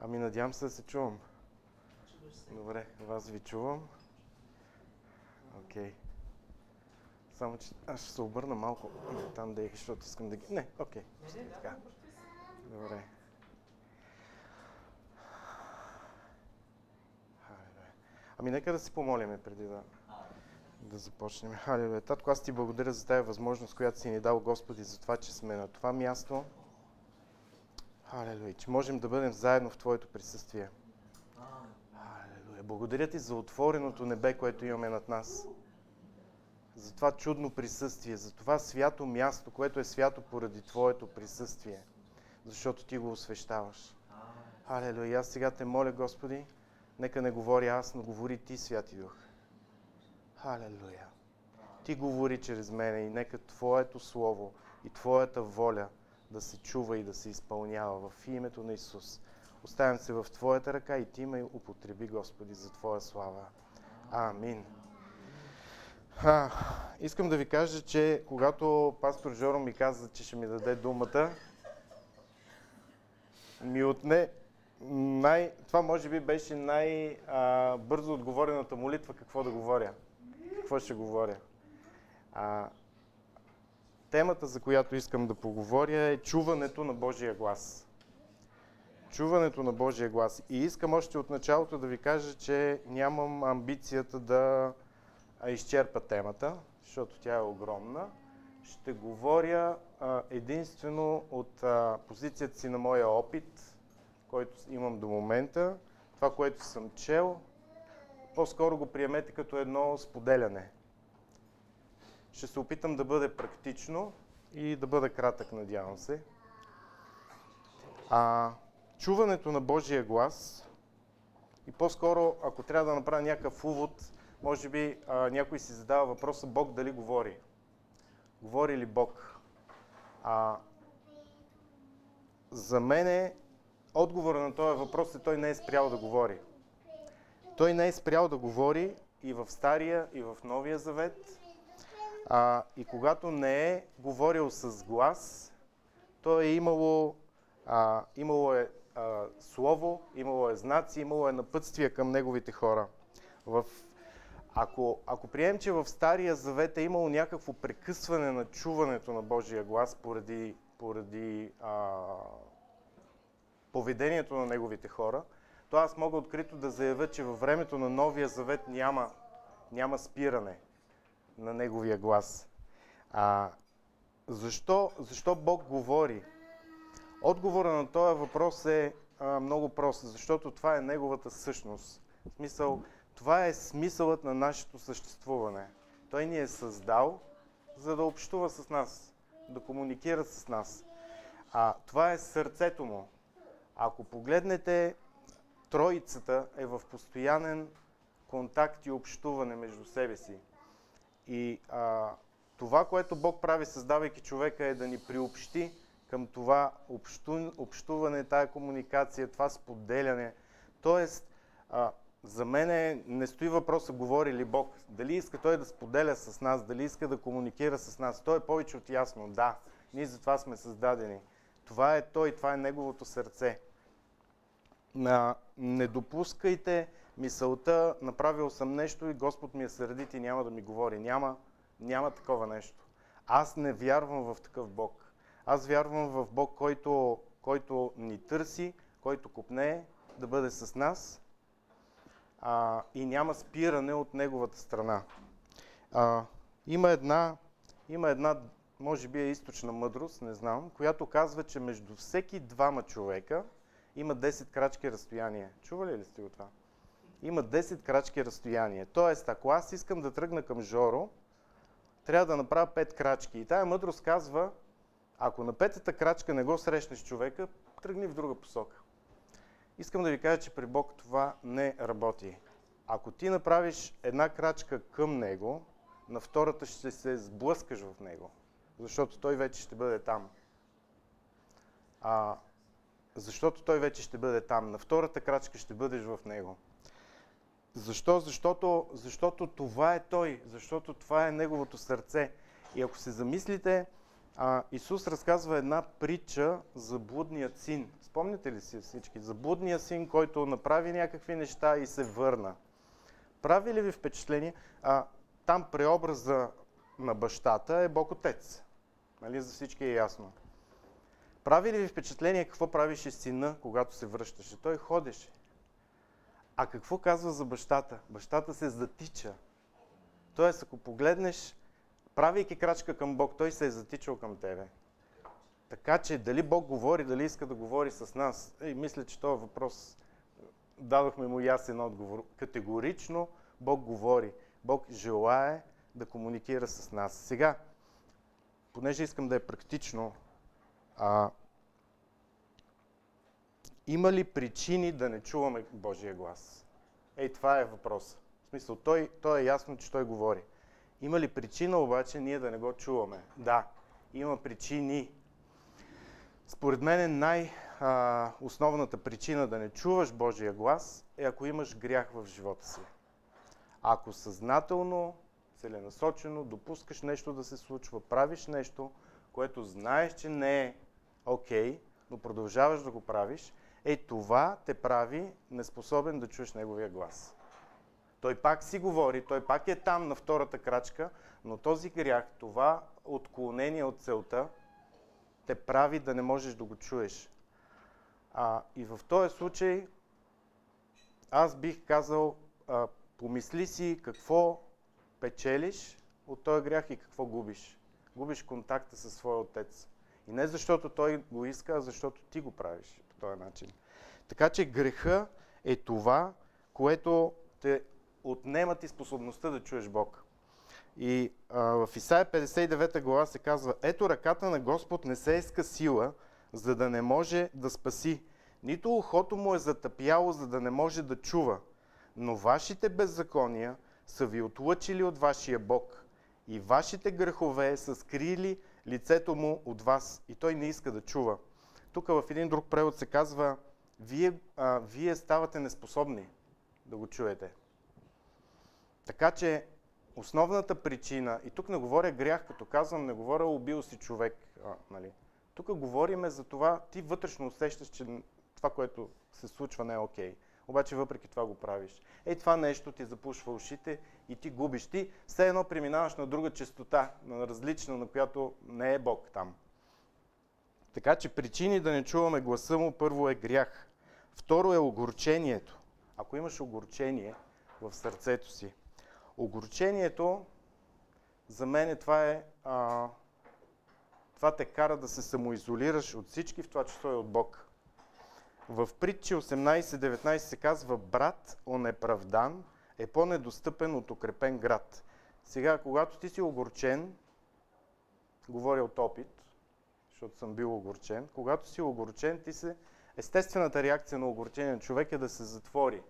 Ами надявам се да се чувам. Се. Добре, вас ви чувам. Окей. Само, че аз ще се обърна малко там да е, защото искам да ги... Не, окей. Да, Така. Добре. Ами нека да си помолиме преди да, да започнем. Халелуя. Татко, аз ти благодаря за тази възможност, която си ни дал, Господи, за това, че сме на това място. Халелуя. Че можем да бъдем заедно в Твоето присъствие. Халелуя. Благодаря ти за отвореното небе, което имаме над нас. За това чудно присъствие, за това свято място, което е свято поради Твоето присъствие. Защото ти го освещаваш. Халелуя. Аз сега те моля, Господи, нека не говоря аз, но говори Ти, Святи Дух. Халелуя. Ти говори чрез мене и нека Твоето Слово и Твоята воля да се чува и да се изпълнява в името на Исус. Оставям се в Твоята ръка и Ти ме употреби, Господи, за Твоя слава. Амин. А, искам да ви кажа, че когато пастор Жоро ми каза, че ще ми даде думата, ми отне най... Това може би беше най-бързо отговорената молитва какво да говоря. Какво ще говоря. А, темата, за която искам да поговоря е чуването на Божия глас. Чуването на Божия глас. И искам още от началото да ви кажа, че нямам амбицията да изчерпа темата, защото тя е огромна. Ще говоря единствено от позицията си на моя опит, който имам до момента, това, което съм чел. По-скоро го приемете като едно споделяне. Ще се опитам да бъде практично и да бъда кратък, надявам се. А, чуването на Божия глас и по-скоро, ако трябва да направя някакъв увод, може би а, някой си задава въпроса Бог дали говори. Говори ли Бог? А, за мен е, отговора на този въпрос е той не е спрял да говори. Той не е спрял да говори и в Стария, и в Новия Завет. А, и когато не е говорил с глас, то е имало, а, имало е а, слово, имало е знаци, имало е напътствия към неговите хора. В, ако, ако приемем, че в Стария Завет е имало някакво прекъсване на чуването на Божия глас поради, поради а, поведението на неговите хора, то аз мога открито да заявя, че във времето на Новия Завет няма, няма спиране на неговия глас. А, защо, защо Бог говори? Отговора на този въпрос е а, много прост, защото това е неговата същност. В смисъл, това е смисълът на нашето съществуване. Той ни е създал, за да общува с нас, да комуникира с нас. А, това е сърцето му. Ако погледнете, Троицата е в постоянен контакт и общуване между себе си. И а, това, което Бог прави, създавайки човека, е да ни приобщи към това общу, общуване, тая комуникация, това споделяне. Тоест, а, за мен не стои въпроса говори ли Бог. Дали иска Той да споделя с нас, дали иска да комуникира с нас. То е повече от ясно. Да, ние за това сме създадени. Това е Той, това е Неговото сърце. На, не допускайте мисълта, направил съм нещо и Господ ми е сърдит и няма да ми говори. Няма, няма такова нещо. Аз не вярвам в такъв Бог. Аз вярвам в Бог, който, който ни търси, който купне да бъде с нас а, и няма спиране от неговата страна. А, има, една, има една, може би е източна мъдрост, не знам, която казва, че между всеки двама човека има 10 крачки разстояние. Чували ли сте го това? Има 10 крачки разстояние. Тоест, ако аз искам да тръгна към Жоро, трябва да направя 5 крачки. И тая мъдрост казва, ако на петата крачка не го срещнеш човека, тръгни в друга посока. Искам да ви кажа, че при Бог това не работи. Ако ти направиш една крачка към Него, на втората ще се сблъскаш в Него, защото Той вече ще бъде там. А, защото Той вече ще бъде там. На втората крачка ще бъдеш в Него. Защо? Защото, защото това е Той, защото това е Неговото сърце. И ако се замислите, а, Исус разказва една притча за блудният син. Спомняте ли си всички? За блудния син, който направи някакви неща и се върна. Прави ли ви впечатление? А, там преобраза на бащата е Бог Отец. Нали, за всички е ясно. Прави ли ви впечатление какво правише сина, когато се връщаше? Той ходеше. А какво казва за бащата? Бащата се затича. Тоест, ако погледнеш, правейки крачка към Бог, той се е затичал към тебе. Така че дали Бог говори, дали иска да говори с нас, ей, мисля, че този въпрос дадохме му ясен отговор. Категорично Бог говори. Бог желае да комуникира с нас. Сега, понеже искам да е практично, а, има ли причини да не чуваме Божия глас? Ей, това е въпрос. В смисъл, той, той е ясно, че той говори. Има ли причина обаче ние да не го чуваме? Да, има причини. Според мен най-основната причина да не чуваш Божия глас е ако имаш грях в живота си. Ако съзнателно, целенасочено допускаш нещо да се случва, правиш нещо, което знаеш, че не е окей, okay, но продължаваш да го правиш, е това те прави неспособен да чуеш неговия глас. Той пак си говори, той пак е там на втората крачка, но този грях, това отклонение от целта, те прави да не можеш да го чуеш. А, и в този случай аз бих казал, а, помисли си какво печелиш от този грях и какво губиш. Губиш контакта със своя отец. И не защото той го иска, а защото ти го правиш този начин. Така че греха е това, което те отнема ти способността да чуеш Бог. И а, в Исаия 59 глава се казва, ето ръката на Господ не се иска сила, за да не може да спаси. Нито ухото му е затъпяло, за да не може да чува. Но вашите беззакония са ви отлъчили от вашия Бог и вашите грехове са скрили лицето му от вас и той не иска да чува. Тук в един друг превод се казва, вие, а, вие ставате неспособни да го чуете. Така че основната причина, и тук не говоря грях, като казвам, не говоря убил си човек, а, нали. Тук говориме за това, ти вътрешно усещаш, че това, което се случва не е окей. Okay. Обаче въпреки това го правиш. Ей това нещо ти запушва ушите и ти губиш. Ти все едно преминаваш на друга частота, на различна, на която не е Бог там. Така че причини да не чуваме гласа му първо е грях. Второ е огорчението. Ако имаш огорчение в сърцето си. Огорчението, за мен това е, а, това те кара да се самоизолираш от всички, в това число и от Бог. В притчи 18-19 се казва, брат онеправдан е по-недостъпен от укрепен град. Сега, когато ти си огорчен, говоря от опит, защото съм бил огорчен, когато си огорчен, ти се... Естествената реакция на огорчение на човек е да се затвори,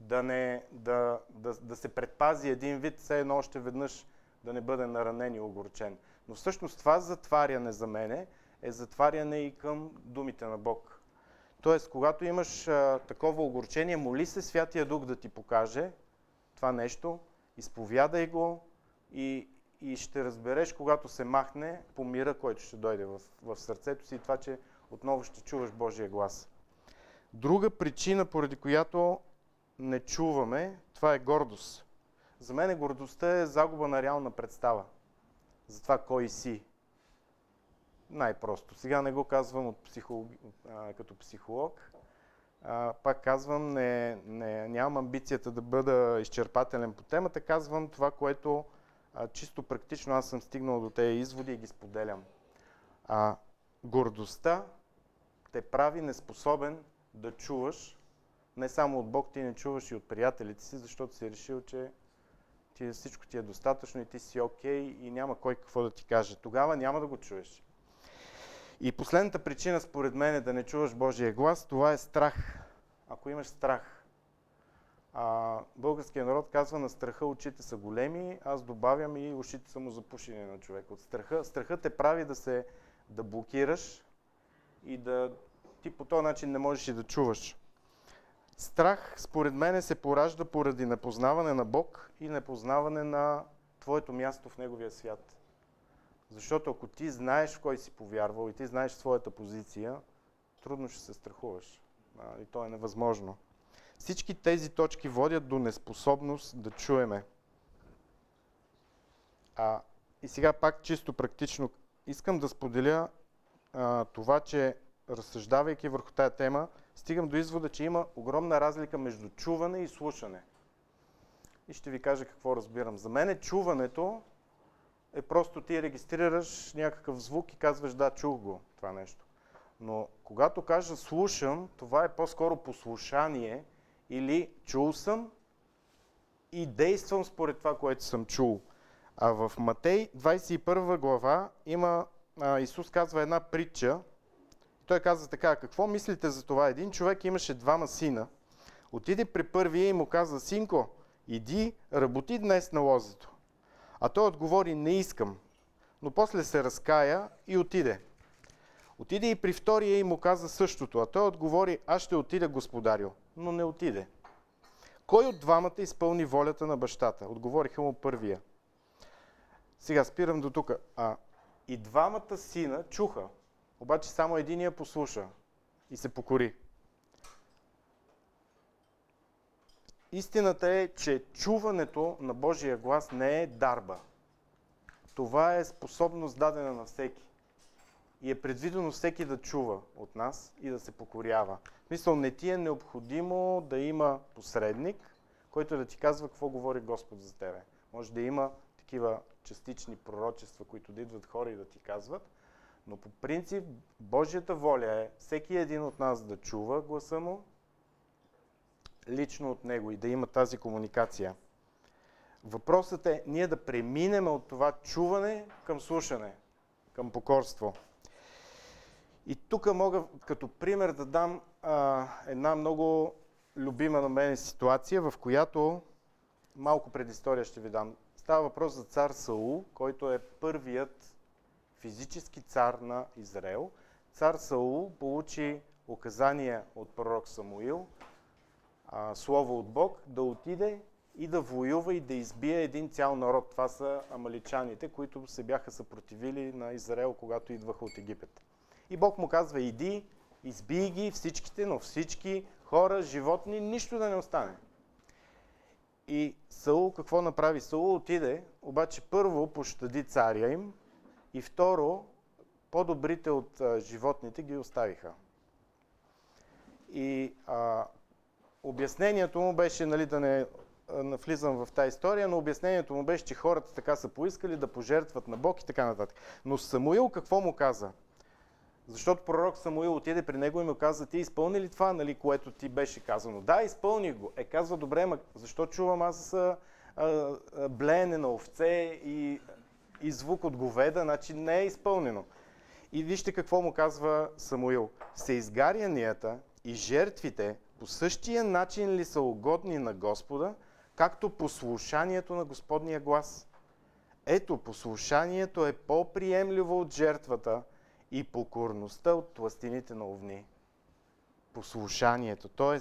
да, не, да, да, да се предпази един вид, все едно още веднъж да не бъде наранен и огорчен. Но всъщност това затваряне за мене е затваряне и към думите на Бог. Тоест, когато имаш а, такова огорчение, моли се Святия Дух да ти покаже това нещо, изповядай го и, и ще разбереш, когато се махне по мира, който ще дойде в, в сърцето си и това, че отново ще чуваш Божия глас. Друга причина, поради която не чуваме, това е гордост. За мен гордостта е загуба на реална представа за това кой си. Най-просто. Сега не го казвам от психолог, а, като психолог. А, пак казвам, не, не, нямам амбицията да бъда изчерпателен по темата. Казвам това, което а, чисто практично аз съм стигнал до тези изводи и ги споделям. А, гордостта те прави неспособен да чуваш не само от Бог, ти не чуваш и от приятелите си, защото си решил, че ти, всичко ти е достатъчно и ти си окей okay, и няма кой какво да ти каже. Тогава няма да го чуеш. И последната причина, според мен, е да не чуваш Божия глас, това е страх. Ако имаш страх. А, българският народ казва, на страха очите са големи, аз добавям и ушите са му запушени на човек. От страха, страхът те прави да се да блокираш и да ти по този начин не можеш и да чуваш. Страх, според мен, се поражда поради непознаване на Бог и непознаване на твоето място в Неговия свят. Защото ако ти знаеш в кой си повярвал и ти знаеш своята позиция, трудно ще се страхуваш. И то е невъзможно. Всички тези точки водят до неспособност да чуеме. А, и сега пак чисто практично искам да споделя а, това, че разсъждавайки върху тая тема, стигам до извода, че има огромна разлика между чуване и слушане. И ще ви кажа какво разбирам. За мен чуването е просто ти регистрираш някакъв звук и казваш да, чух го това нещо. Но когато кажа слушам, това е по-скоро послушание или чул съм и действам според това, което съм чул. А в Матей 21 глава има, а, Исус казва една притча. Той казва така, какво мислите за това? Един човек имаше двама сина. Отиде при първия и му каза, синко, иди, работи днес на лозето. А той отговори, не искам. Но после се разкая и отиде. Отиде и при втория и му каза същото, а той отговори, аз ще отида, господарю, но не отиде. Кой от двамата изпълни волята на бащата? Отговориха му първия. Сега спирам до тук. А, и двамата сина чуха, обаче само единия послуша и се покори. Истината е, че чуването на Божия глас не е дарба. Това е способност дадена на всеки. И е предвидено всеки да чува от нас и да се покорява. В смисъл, не ти е необходимо да има посредник, който да ти казва какво говори Господ за тебе. Може да има такива частични пророчества, които да идват хора и да ти казват, но по принцип Божията воля е всеки един от нас да чува гласа му лично от него и да има тази комуникация. Въпросът е ние да преминем от това чуване към слушане, към покорство. И тук мога като пример да дам а, една много любима на мен ситуация, в която малко предистория ще ви дам. Става въпрос за цар Саул, който е първият физически цар на Израел. Цар Саул получи указания от пророк Самуил, а, слово от Бог, да отиде и да воюва и да избие един цял народ. Това са амаличаните, които се бяха съпротивили на Израел, когато идваха от Египет. И Бог му казва, иди, избий ги всичките, но всички хора, животни, нищо да не остане. И Саул какво направи? Саул отиде, обаче първо пощади царя им и второ, по-добрите от а, животните ги оставиха. И а, обяснението му беше, нали, да не навлизам в тази история, но обяснението му беше, че хората така са поискали да пожертват на Бог и така нататък. Но Самуил какво му каза? Защото пророк Самуил отиде при него и му каза, ти изпълни ли това, нали, което ти беше казано? Да, изпълних го. Е, казва, добре, ма защо чувам аз а, а, блеене на овце и, и звук от говеда, значи не е изпълнено. И вижте какво му казва Самуил. Всеизгарянията и жертвите по същия начин ли са угодни на Господа, както послушанието на Господния глас? Ето, послушанието е по-приемливо от жертвата – и покорността от тластините на овни. Послушанието, т.е.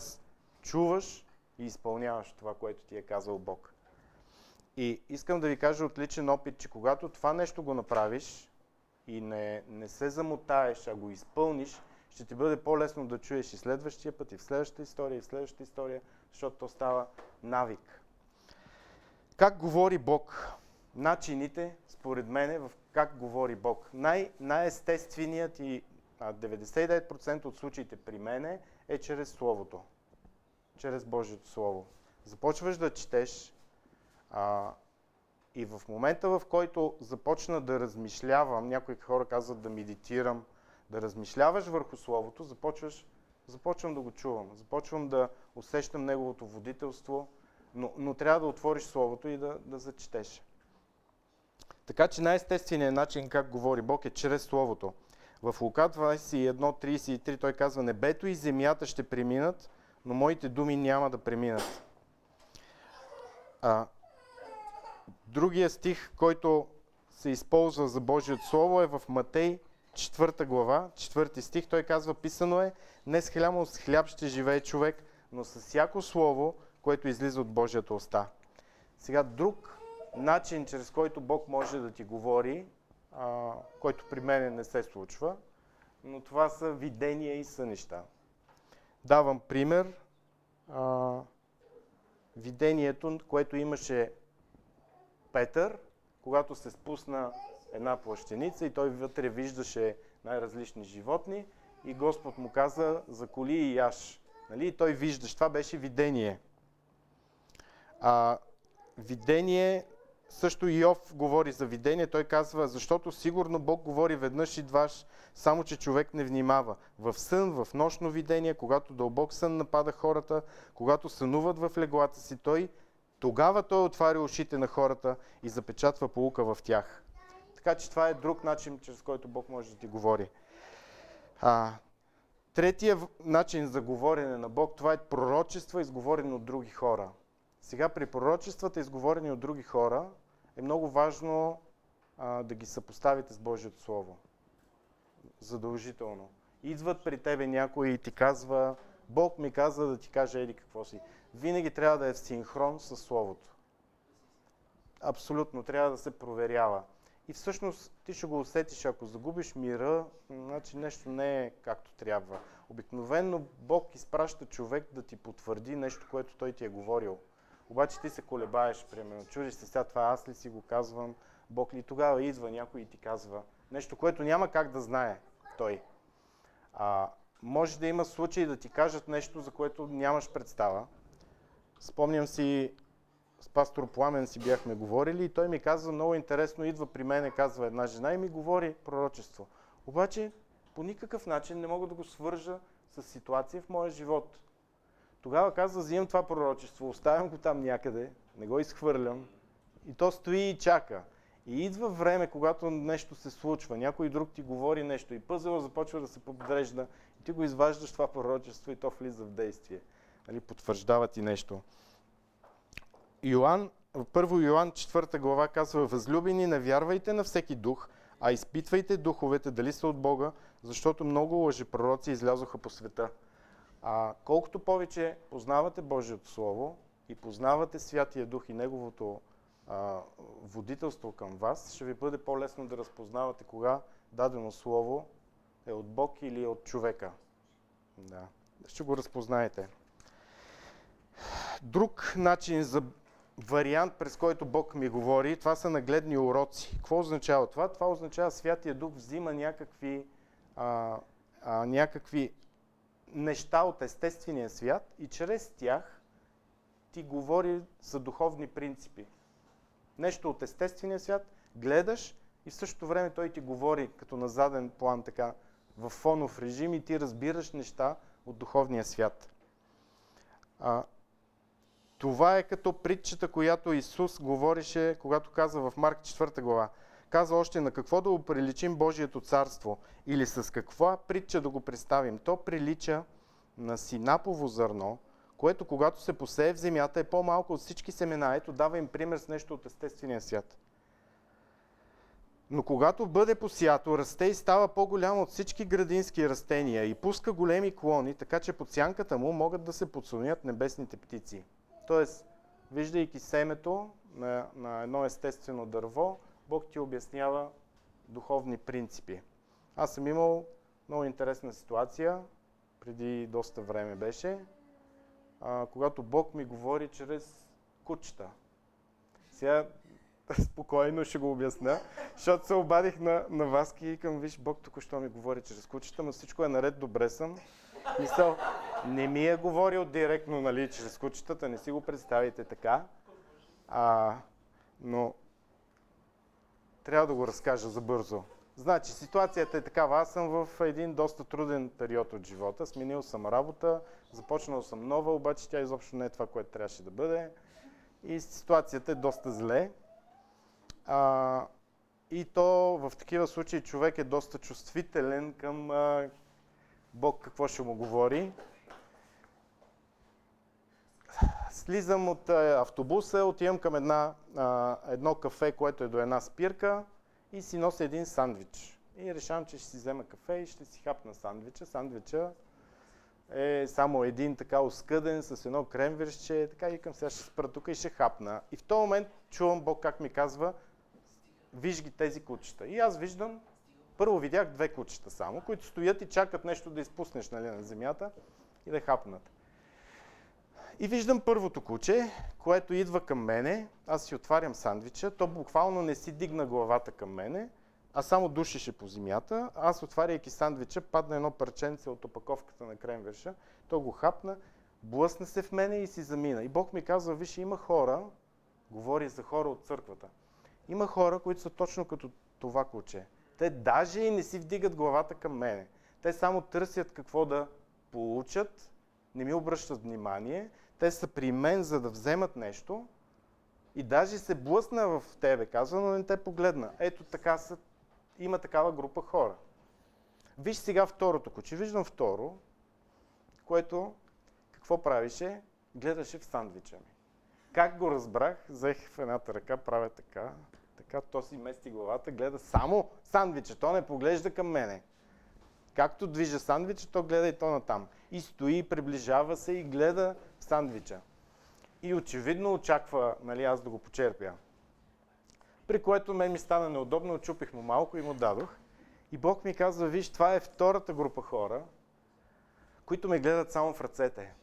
чуваш и изпълняваш това, което ти е казал Бог. И искам да ви кажа от личен опит, че когато това нещо го направиш и не, не се замотаеш, а го изпълниш, ще ти бъде по-лесно да чуеш и следващия път, и в следващата история, и в следващата история, защото то става навик. Как говори Бог? Начините, според мен, в как говори Бог. Най- най-естественият и 99% от случаите при мене е чрез Словото. Чрез Божието Слово. Започваш да четеш а, и в момента, в който започна да размишлявам, някои хора казват да медитирам, да размишляваш върху Словото, започваш, започвам да го чувам, започвам да усещам Неговото водителство, но, но трябва да отвориш Словото и да, да зачетеш. Така че най-естественият начин как говори Бог е чрез Словото. В Лука 21.33 той казва, небето и земята ще преминат, но моите думи няма да преминат. А, другия стих, който се използва за Божието Слово е в Матей 4 глава, 4 стих. Той казва, писано е, не с хлямо с хляб ще живее човек, но с всяко Слово, което излиза от Божията уста. Сега друг начин, чрез който Бог може да ти говори, а, който при мен не се случва, но това са видения и сънища. Давам пример. А, видението, което имаше Петър, когато се спусна една плащеница и той вътре виждаше най-различни животни и Господ му каза за коли и яш. Нали? И той виждаш. Това беше видение. А, видение, също Иов говори за видение. Той казва, защото сигурно Бог говори веднъж и дваш, само че човек не внимава. В сън, в нощно видение, когато дълбок сън напада хората, когато сънуват в леглата си, той тогава той отваря ушите на хората и запечатва полука в тях. Така че това е друг начин, чрез който Бог може да ти говори. А, третия начин за говорене на Бог, това е пророчество, изговорено от други хора. Сега при пророчествата, изговорени от други хора, е много важно а, да ги съпоставите с Божието Слово. Задължително. Идват при тебе някой и ти казва, Бог ми каза да ти каже еди какво си. Винаги трябва да е в синхрон с Словото. Абсолютно, трябва да се проверява. И всъщност ти ще го усетиш, ако загубиш мира, значи нещо не е както трябва. Обикновенно Бог изпраща човек да ти потвърди нещо, което той ти е говорил. Обаче ти се колебаеш, примерно. Чудиш се сега това аз ли си го казвам, Бог ли тогава идва някой и ти казва нещо, което няма как да знае той. А, може да има случаи да ти кажат нещо, за което нямаш представа. Спомням си, с пастор Пламен си бяхме говорили и той ми казва много интересно, идва при мене, казва една жена и ми говори пророчество. Обаче по никакъв начин не мога да го свържа с ситуация в моя живот. Тогава казва, взимам това пророчество, оставям го там някъде, не го изхвърлям и то стои и чака. И идва време, когато нещо се случва, някой друг ти говори нещо и пъзела започва да се подрежда и ти го изваждаш това пророчество и то влиза в действие. Нали, потвърждава ти нещо. Йоан, първо Йоан 4 глава казва, възлюбени, не вярвайте на всеки дух, а изпитвайте духовете дали са от Бога, защото много лъжепророци излязоха по света. А колкото повече познавате Божието Слово и познавате Святия Дух и Неговото а, водителство към вас, ще ви бъде по-лесно да разпознавате кога дадено Слово е от Бог или е от човека. Да. Ще го разпознаете. Друг начин за вариант, през който Бог ми говори, това са нагледни уроци. Какво означава това? Това означава Святия Дух взима някакви, а, а, някакви неща от естествения свят и чрез тях ти говори за духовни принципи. Нещо от естествения свят, гледаш и в същото време той ти говори като на заден план, така в фонов режим и ти разбираш неща от духовния свят. А, това е като притчата, която Исус говорише, когато каза в Марк 4 глава. Каза още на какво да оприличим Божието царство или с каква притча да го представим. То прилича на синапово зърно, което когато се посее в земята е по-малко от всички семена. Ето дава им пример с нещо от естествения свят. Но когато бъде посято, расте и става по-голямо от всички градински растения и пуска големи клони, така че под сянката му могат да се подсунят небесните птици. Тоест, виждайки семето на, на едно естествено дърво, Бог ти обяснява духовни принципи. Аз съм имал много интересна ситуация, преди доста време беше, а, когато Бог ми говори чрез кучета. Сега спокойно ще го обясня, защото се обадих на, на Васки и към, виж, Бог току-що ми говори чрез кучета, но всичко е наред, добре съм. Мисъл, не ми е говорил директно, нали, чрез кучетата, не си го представите така. А, но трябва да го разкажа за бързо. Значи, ситуацията е такава. Аз съм в един доста труден период от живота. Сменил съм работа, започнал съм нова, обаче тя изобщо не е това, което трябваше да бъде. И ситуацията е доста зле. А, и то в такива случаи човек е доста чувствителен към а, Бог какво ще му говори. Слизам от автобуса, отивам към една, а, едно кафе, което е до една спирка и си нося един сандвич. И решавам, че ще си взема кафе и ще си хапна сандвича. Сандвича е само един така оскъден с едно кремвирще. Така и към сега ще спра тук и ще хапна. И в този момент чувам Бог как ми казва, виж ги тези кучета. И аз виждам Първо видях две кучета само, които стоят и чакат нещо да изпуснеш нали, на земята и да хапнат. И виждам първото куче, което идва към мене, аз си отварям сандвича, то буквално не си дигна главата към мене, а само душеше по земята. Аз отваряйки сандвича, падна едно парченце от опаковката на кремверша, то го хапна, блъсна се в мене и си замина. И Бог ми казва, виж, има хора, говори за хора от църквата, има хора, които са точно като това куче. Те даже и не си вдигат главата към мене. Те само търсят какво да получат, не ми обръщат внимание, те са при мен, за да вземат нещо и даже се блъсна в тебе, казва, но не те погледна. Ето така са, има такава група хора. Виж сега второто куче. Виждам второ, което какво правише? Гледаше в сандвича ми. Как го разбрах? Взех в едната ръка, правя така, така, то си мести главата, гледа само сандвича, то не поглежда към мене. Както движа сандвича, то гледа и то натам. И стои, приближава се и гледа сандвича. И очевидно очаква нали, аз да го почерпя. При което мен ми стана неудобно, очупих му малко и му дадох. И Бог ми казва, виж, това е втората група хора, които ме гледат само в ръцете.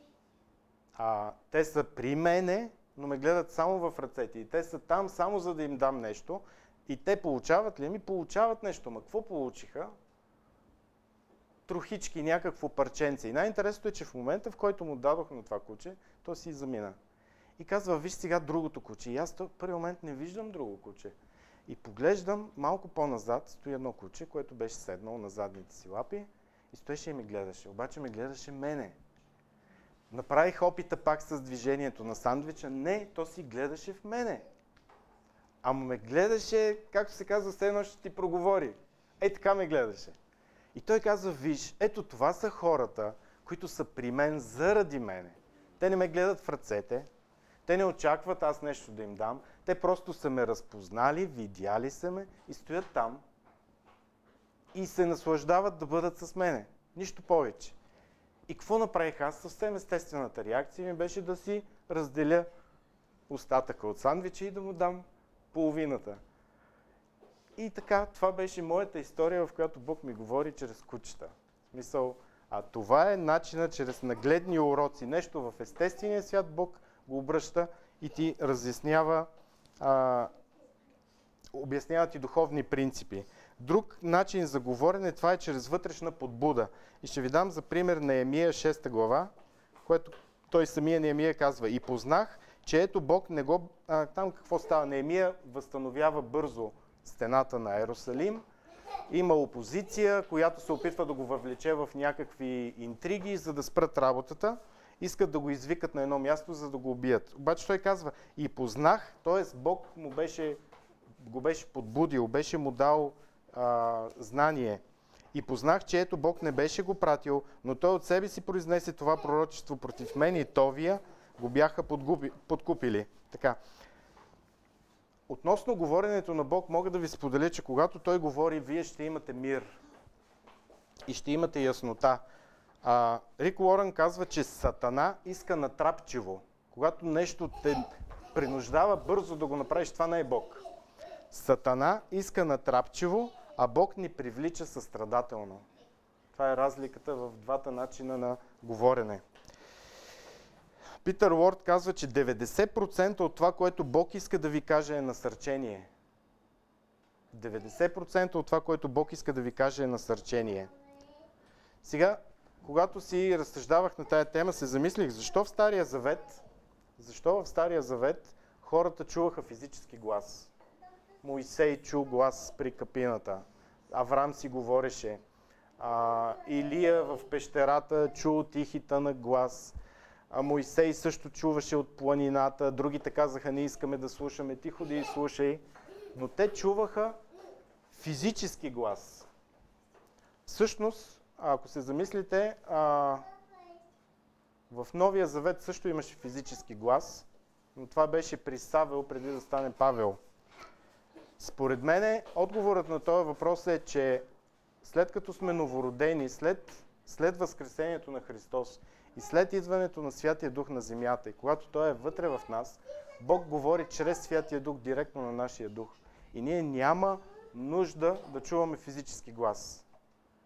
А, те са при мене, но ме гледат само в ръцете. И те са там само за да им дам нещо. И те получават ли? Ми получават нещо. Ма какво получиха? Трохички, някакво парченце. И най-интересното е, че в момента, в който му дадох на това куче, то си замина. И казва, виж сега другото куче. И аз в първи момент не виждам друго куче. И поглеждам малко по-назад, стои едно куче, което беше седнало на задните си лапи и стоеше и ми гледаше. Обаче ме гледаше мене. Направих опита пак с движението на сандвича. Не, то си гледаше в мене. Ама ме гледаше, както се казва, все едно ще ти проговори. Е, така ме гледаше. И той казва, виж, ето това са хората, които са при мен заради мене. Те не ме гледат в ръцете, те не очакват аз нещо да им дам, те просто са ме разпознали, видяли са ме и стоят там и се наслаждават да бъдат с мене. Нищо повече. И какво направих аз? Съвсем естествената реакция ми беше да си разделя остатъка от сандвича и да му дам половината. И така, това беше моята история, в която Бог ми говори чрез кучета. В смисъл, а това е начина чрез нагледни уроци. Нещо в естествения свят Бог го обръща и ти разяснява, а, обяснява ти духовни принципи. Друг начин за говорене, това е чрез вътрешна подбуда. И ще ви дам за пример на Емия 6 глава, което той самия Неемия казва. И познах, че ето Бог не го... А, там какво става? Неемия възстановява бързо стената на Ерусалим. Има опозиция, която се опитва да го въвлече в някакви интриги, за да спрат работата. Искат да го извикат на едно място, за да го убият. Обаче той казва, и познах, т.е. Бог му беше, го беше подбудил, беше му дал а, знание. И познах, че ето Бог не беше го пратил, но той от себе си произнесе това пророчество против мен и Товия го бяха подкупили. Така. Относно говоренето на Бог, мога да ви споделя, че когато Той говори, вие ще имате мир и ще имате яснота. А, Рик Уорън казва, че Сатана иска натрапчиво. Когато нещо те принуждава бързо да го направиш, това не е Бог. Сатана иска натрапчиво, а Бог ни привлича състрадателно. Това е разликата в двата начина на говорене. Питър Уорд казва, че 90% от това, което Бог иска да ви каже е насърчение. 90% от това, което Бог иска да ви каже е насърчение. Сега, когато си разсъждавах на тая тема, се замислих, защо в Стария Завет, защо в Стария Завет хората чуваха физически глас. Моисей чу глас при капината. Аврам си говореше. А, Илия в пещерата чу тихита на глас. А Моисей също чуваше от планината. Другите казаха, не искаме да слушаме. Тихо да и слушай. Но те чуваха физически глас. Всъщност, ако се замислите, а, в Новия Завет също имаше физически глас, но това беше при Савел преди да стане Павел. Според мен, отговорът на този въпрос е, че след като сме новородени, след, след Възкресението на Христос и след идването на Святия Дух на земята и когато Той е вътре в нас, Бог говори чрез Святия Дух директно на нашия дух. И ние няма нужда да чуваме физически глас.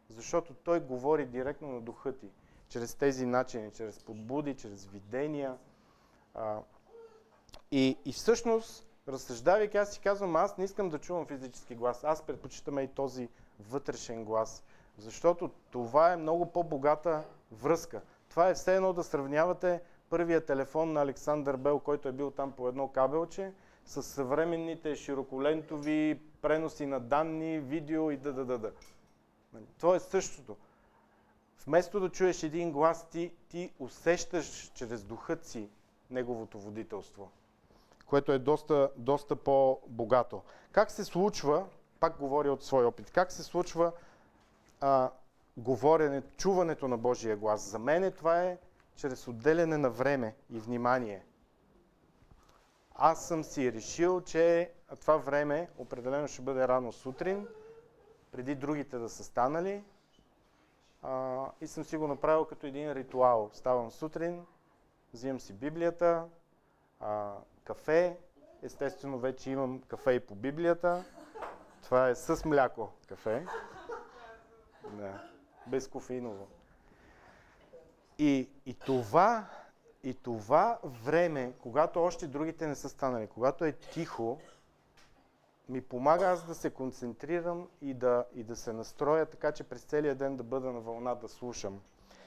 Защото той говори директно на духа ти. Чрез тези начини, чрез подбуди, чрез видения. И, и всъщност, разсъждавайки, аз си казвам, аз не искам да чувам физически глас. Аз предпочитам и този вътрешен глас. Защото това е много по-богата връзка. Това е все едно да сравнявате първия телефон на Александър Бел, който е бил там по едно кабелче, с съвременните широколентови преноси на данни, видео и да-да-да-да. Нали, това е същото. Вместо да чуеш един глас, ти, ти усещаш чрез духът си неговото водителство, което е доста, доста по-богато. Как се случва, пак говоря от свой опит, как се случва а, говорене, чуването на Божия глас? За мен това е чрез отделяне на време и внимание. Аз съм си решил, че това време определено ще бъде рано сутрин, преди другите да са станали. А, и съм си го направил като един ритуал. Ставам сутрин, взимам си Библията, а, кафе. Естествено, вече имам кафе и по Библията. Това е с мляко кафе. Да, без кофеиново. И, и, това, и това време, когато още другите не са станали, когато е тихо, ми помага аз да се концентрирам и да, и да се настроя така, че през целия ден да бъда на вълна да слушам.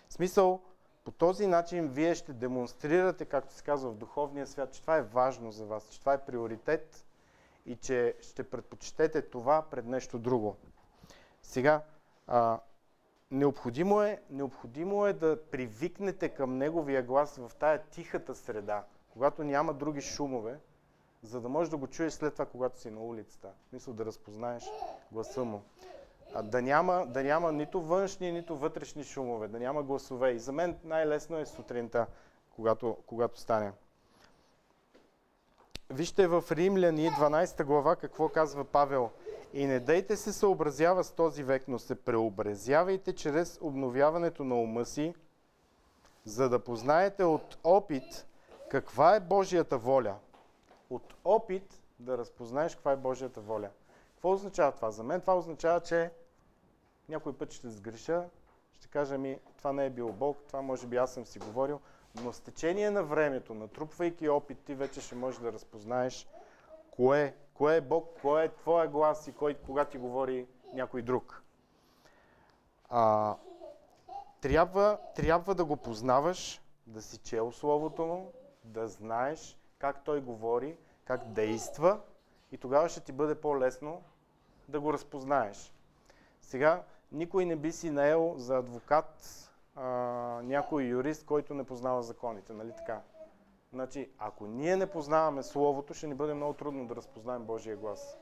В смисъл, по този начин вие ще демонстрирате, както се казва в духовния свят, че това е важно за вас, че това е приоритет и че ще предпочитете това пред нещо друго. Сега, а, необходимо, е, необходимо е да привикнете към неговия глас в тая тихата среда, когато няма други шумове, за да можеш да го чуеш след това, когато си на улицата. Мисля да разпознаеш гласа му. А, да, няма, да няма нито външни, нито вътрешни шумове, да няма гласове. И за мен най-лесно е сутринта, когато, когато стане. Вижте в Римляни 12 глава какво казва Павел. И не дайте се съобразява с този век, но се преобразявайте чрез обновяването на ума си, за да познаете от опит каква е Божията воля – от опит да разпознаеш каква е Божията воля. Какво означава това? За мен това означава, че някой път ще сгреша, ще кажа ми, това не е бил Бог, това може би аз съм си говорил, но с течение на времето, натрупвайки опит, ти вече ще можеш да разпознаеш кое, кое е Бог, кое е твоя глас и кой, кога ти говори някой друг. А, трябва, трябва да го познаваш, да си чел Словото му, да знаеш как той говори, как действа и тогава ще ти бъде по-лесно да го разпознаеш. Сега, никой не би си наел за адвокат а, някой юрист, който не познава законите, нали така? Значи, ако ние не познаваме Словото, ще ни бъде много трудно да разпознаем Божия глас.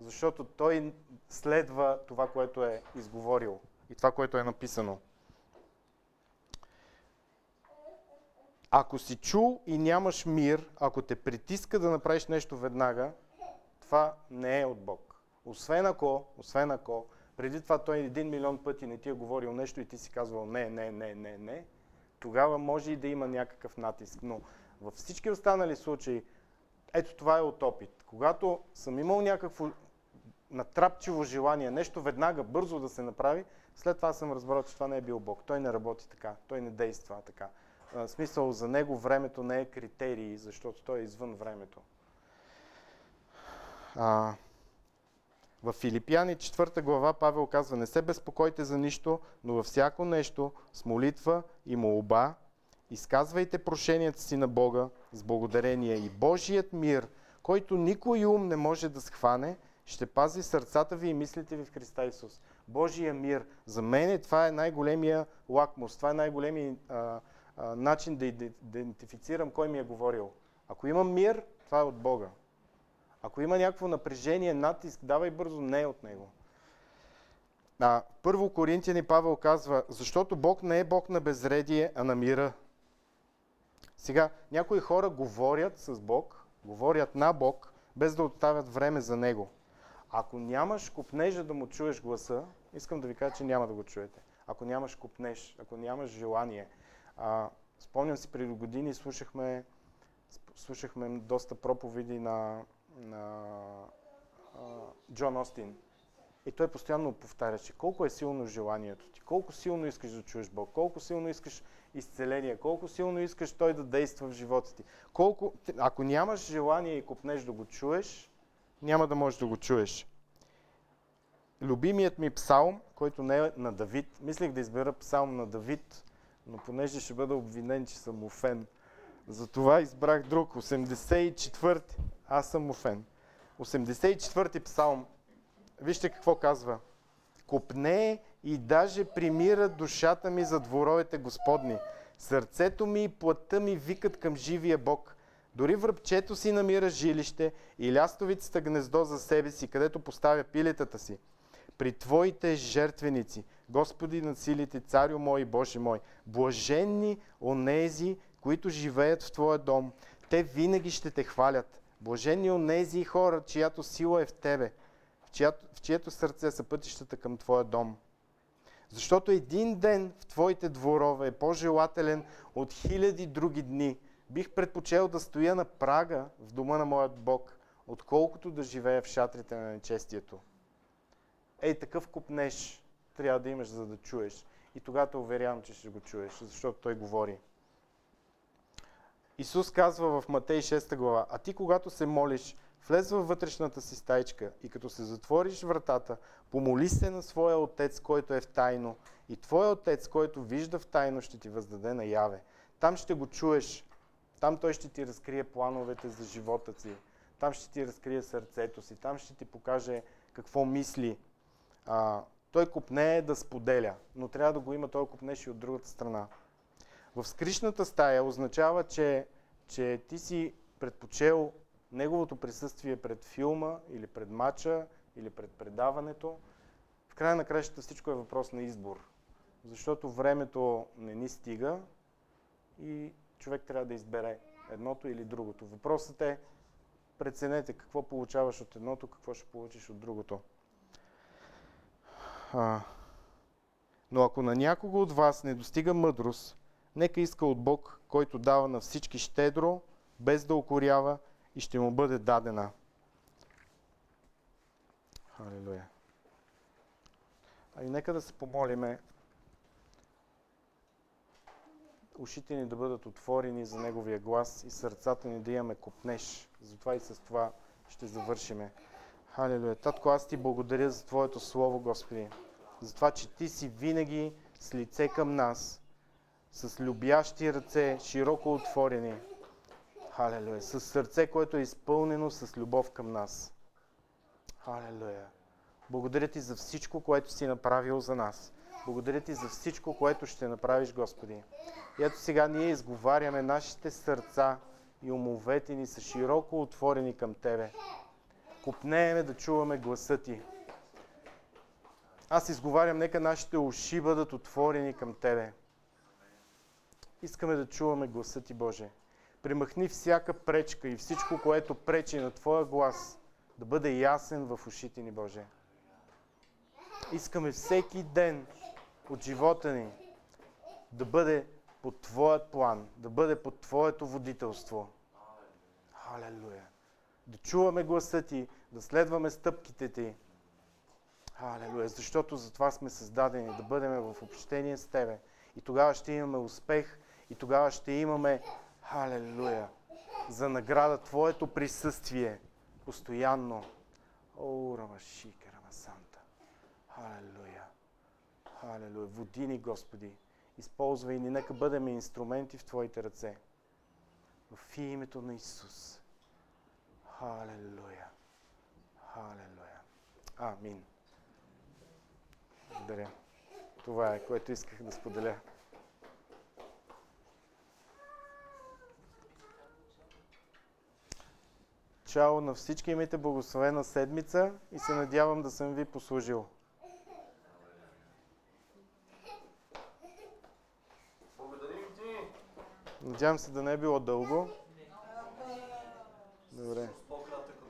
Защото той следва това, което е изговорил и това, което е написано. Ако си чул и нямаш мир, ако те притиска да направиш нещо веднага, това не е от Бог. Освен ако, освен ако, преди това той един милион пъти не ти е говорил нещо и ти си казвал не, не, не, не, не, тогава може и да има някакъв натиск. Но във всички останали случаи, ето това е от опит. Когато съм имал някакво натрапчиво желание, нещо веднага, бързо да се направи, след това съм разбрал, че това не е бил Бог. Той не работи така, той не действа така в смисъл за него времето не е критерий, защото той е извън времето. А, в Филипяни 4 глава Павел казва, не се безпокойте за нищо, но във всяко нещо с молитва и молба изказвайте прошенията си на Бога с благодарение и Божият мир, който никой ум не може да схване, ще пази сърцата ви и мислите ви в Христа Исус. Божия мир. За мен това е най-големия лакмус, това е най-големия начин да идентифицирам кой ми е говорил. Ако има мир, това е от Бога. Ако има някакво напрежение, натиск, давай бързо, не е от Него. А, първо Коринтияни Павел казва, защото Бог не е Бог на безредие, а на мира. Сега, някои хора говорят с Бог, говорят на Бог, без да оставят време за Него. Ако нямаш купнежа да му чуеш гласа, искам да ви кажа, че няма да го чуете. Ако нямаш купнеж, ако нямаш желание, а, спомням си, преди години слушахме, слушахме доста проповеди на, на Джон Остин. И той постоянно повтаряше колко е силно желанието ти, колко силно искаш да чуеш Бог, колко силно искаш изцеление, колко силно искаш Той да действа в живота ти. Колко, ако нямаш желание и купнеш да го чуеш, няма да можеш да го чуеш. Любимият ми псалм, който не е на Давид, мислех да избера псалм на Давид, но понеже ще бъда обвинен, че съм офен, затова избрах друг, 84-ти. Аз съм офен. 84-ти псалм. Вижте какво казва. Копне и даже примира душата ми за дворовете Господни. Сърцето ми и плътта ми викат към живия Бог. Дори връбчето си намира жилище и лястовицата гнездо за себе си, където поставя пилетата си. При Твоите жертвеници, Господи на силите, Царю мой и Боже мой, блаженни онези, които живеят в Твоя дом, те винаги ще Те хвалят. Блаженни онези хора, чиято сила е в Тебе, в, чието сърце са пътищата към Твоя дом. Защото един ден в Твоите дворове е по-желателен от хиляди други дни. Бих предпочел да стоя на прага в дома на моят Бог, отколкото да живея в шатрите на нечестието. Ей, такъв купнеш трябва да имаш, за да чуеш. И тогава уверявам, че ще го чуеш, защото Той говори. Исус казва в Матей 6 глава, а ти когато се молиш, влез във вътрешната си стайчка и като се затвориш вратата, помоли се на своя Отец, който е в тайно и Твоя Отец, който вижда в тайно, ще ти въздаде наяве. Там ще го чуеш, там Той ще ти разкрие плановете за живота си, там ще ти разкрие сърцето си, там ще ти покаже какво мисли. А, той е да споделя, но трябва да го има той купнеш и от другата страна. В скришната стая означава, че, че ти си предпочел неговото присъствие пред филма или пред матча или пред предаването. В края на кращата всичко е въпрос на избор. Защото времето не ни стига и човек трябва да избере едното или другото. Въпросът е, преценете какво получаваш от едното, какво ще получиш от другото. А, но ако на някого от вас не достига мъдрост, нека иска от Бог, който дава на всички щедро, без да укорява и ще му бъде дадена. Халилуя. А и нека да се помолиме ушите ни да бъдат отворени за Неговия глас и сърцата ни да имаме копнеш. Затова и с това ще завършиме. Халилуя. Татко, аз ти благодаря за Твоето Слово, Господи. За това, че Ти си винаги с лице към нас, с любящи ръце, широко отворени. Халелуя. С сърце, което е изпълнено с любов към нас. Халелуя. Благодаря Ти за всичко, което си направил за нас. Благодаря Ти за всичко, което ще направиш, Господи. И ето сега ние изговаряме нашите сърца и умовете ни са широко отворени към Тебе. Купнееме да чуваме гласа Ти. Аз изговарям, нека нашите уши бъдат отворени към Тебе. Искаме да чуваме гласа Ти, Боже. Примахни всяка пречка и всичко, което пречи на Твоя глас, да бъде ясен в ушите ни, Боже. Искаме всеки ден от живота ни да бъде под Твоят план, да бъде под Твоето водителство. Халелуя! Да чуваме гласа Ти, да следваме стъпките Ти. Халелуя! Защото за това сме създадени, да бъдем в общение с Тебе. И тогава ще имаме успех, и тогава ще имаме, халелуя, за награда Твоето присъствие постоянно. О, Рамашика, Рамасанта. Халелуя. Халелуя. Води ни, Господи. Използвай ни. Нека бъдем инструменти в Твоите ръце. В името на Исус. Халелуя. Халелуя. Амин. Благодаря. Това е, което исках да споделя. Чао на всички, имайте благословена седмица и се надявам да съм ви послужил. Благодарим ти! Надявам се да не е било дълго.